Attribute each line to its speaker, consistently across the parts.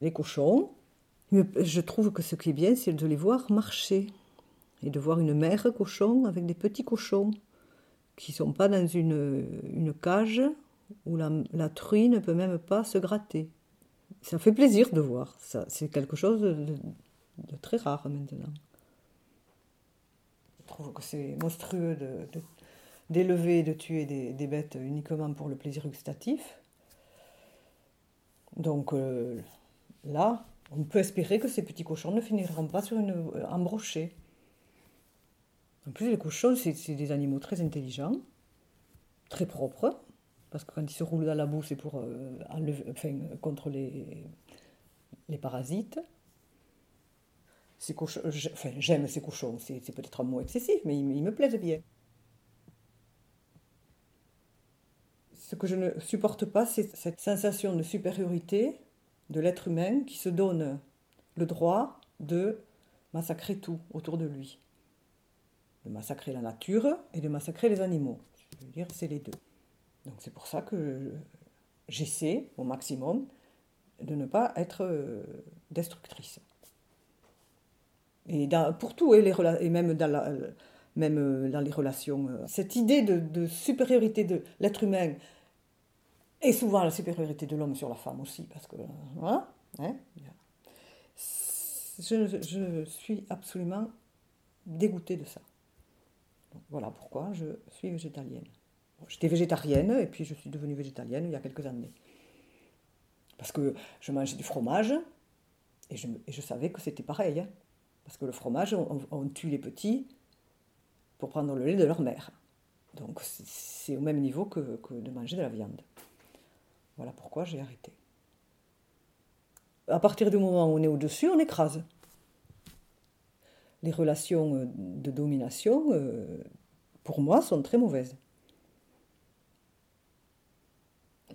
Speaker 1: Les cochons, je trouve que ce qui est bien, c'est de les voir marcher et de voir une mère cochon avec des petits cochons qui ne sont pas dans une, une cage où la, truie ne peut même pas se gratter. Ça fait plaisir de voir. Ça, c'est quelque chose de, de, très rare maintenant. Je trouve que c'est monstrueux de, d'élever et de tuer des, des, bêtes uniquement pour le plaisir gustatif. Donc euh, là, on peut espérer que ces petits cochons ne finiront pas sur une embrochée. En plus, les cochons, c'est des animaux très intelligents, très propres, parce que quand ils se roulent dans la boue, c'est pour euh, enlever, enfin, contre les, les parasites. Enfin, j'aime ces cochons, c'est peut-être un mot excessif, mais ils, ils me plaisent bien. Ce que je ne supporte pas, c'est cette sensation de supériorité de l'être humain qui se donne le droit de massacrer tout autour de lui. De massacrer la nature et de massacrer les animaux. Je veux dire, c'est les deux. Donc c'est pour ça que j'essaie au maximum de ne pas être euh, destructrice. Et pour tout, et, même, euh, dans les relations, euh, cette idée de supériorité de l'être humain et souvent la supériorité de l'homme sur la femme aussi, parce que. Hein, hein je, suis absolument dégoûtée de ça. Voilà pourquoi je suis végétalienne. J'étais végétarienne et puis je suis devenue végétalienne il y a quelques années. Parce que je mangeais du fromage et je, savais que c'était pareil. Hein. parce que le fromage, on, tue les petits pour prendre le lait de leur mère. Donc c'est au même niveau que de manger de la viande. Voilà pourquoi j'ai arrêté. À partir du moment où on est au-dessus, on écrase. Les relations euh, de domination, euh, pour moi, sont très mauvaises.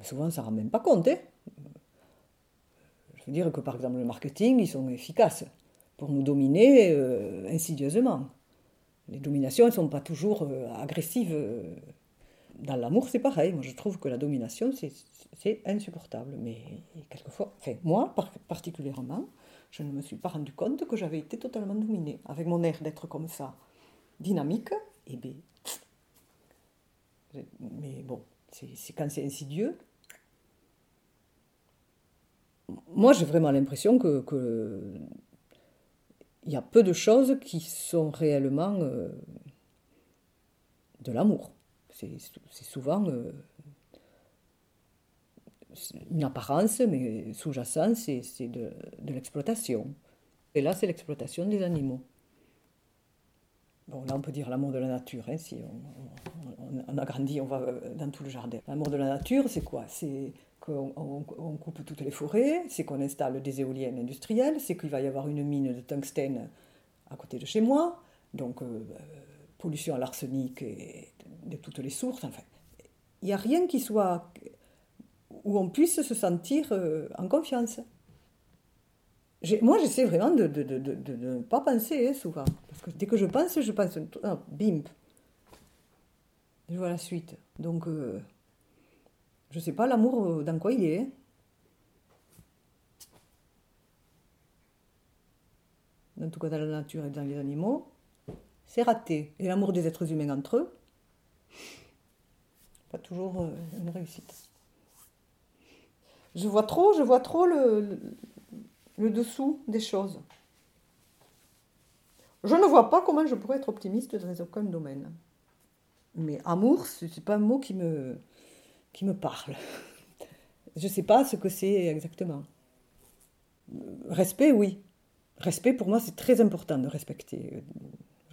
Speaker 1: Souvent, ça ne rend même pas compte. Hein. Je veux dire que, par exemple, le marketing, ils sont efficaces pour nous dominer euh, insidieusement. Les dominations, elles ne sont pas toujours agressives dans l'amour, c'est pareil. Moi, je trouve que la domination, c'est insupportable. Mais quelquefois, moi particulièrement, je ne me suis pas rendu compte que j'avais été totalement dominée. Avec mon air d'être comme ça, dynamique, et bien. Mais bon, c'est quand c'est insidieux. Moi, j'ai vraiment l'impression que, que, il y a peu de choses qui sont réellement euh, de l'amour c'est souvent euh, une apparence, mais sous-jacent, c'est de, l'exploitation. Et là, c'est l'exploitation des animaux. Bon, là, on peut dire l'amour de la nature. Hein, si on, on, on, agrandit, on va euh, dans tout le jardin. L'amour de la nature, c'est quoi? C'est qu'on on, coupe toutes les forêts, c'est qu'on installe des éoliennes industrielles, c'est qu'il va y avoir une mine de tungstène à côté de chez moi. Donc, euh, pollution à l'arsenic et de toutes les sources. Enfin, il n'y a rien qui soit où on puisse se sentir euh, en confiance. Moi, j'essaie vraiment de ne pas penser hein, souvent. Parce que dès que je pense, je pense, bim, je vois la suite. Donc, euh, je ne sais pas l'amour euh, dans quoi il est. Hein. En tout cas, dans la nature et dans les animaux, c'est raté. Et l'amour des êtres humains entre eux, pas toujours euh, une réussite. Je vois trop, je vois trop le, dessous des choses. Je ne vois pas comment je pourrais être optimiste dans aucun domaine. Mais amour, ce n'est pas un mot qui me, qui me parle. Je ne sais pas ce que c'est exactement. Respect, oui. Respect, pour moi, c'est très important de respecter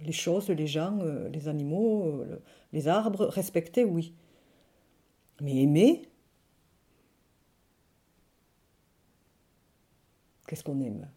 Speaker 1: les choses, les gens, euh, les animaux, euh, les arbres, respecter, oui. Mais aimer, qu'est-ce qu'on aime?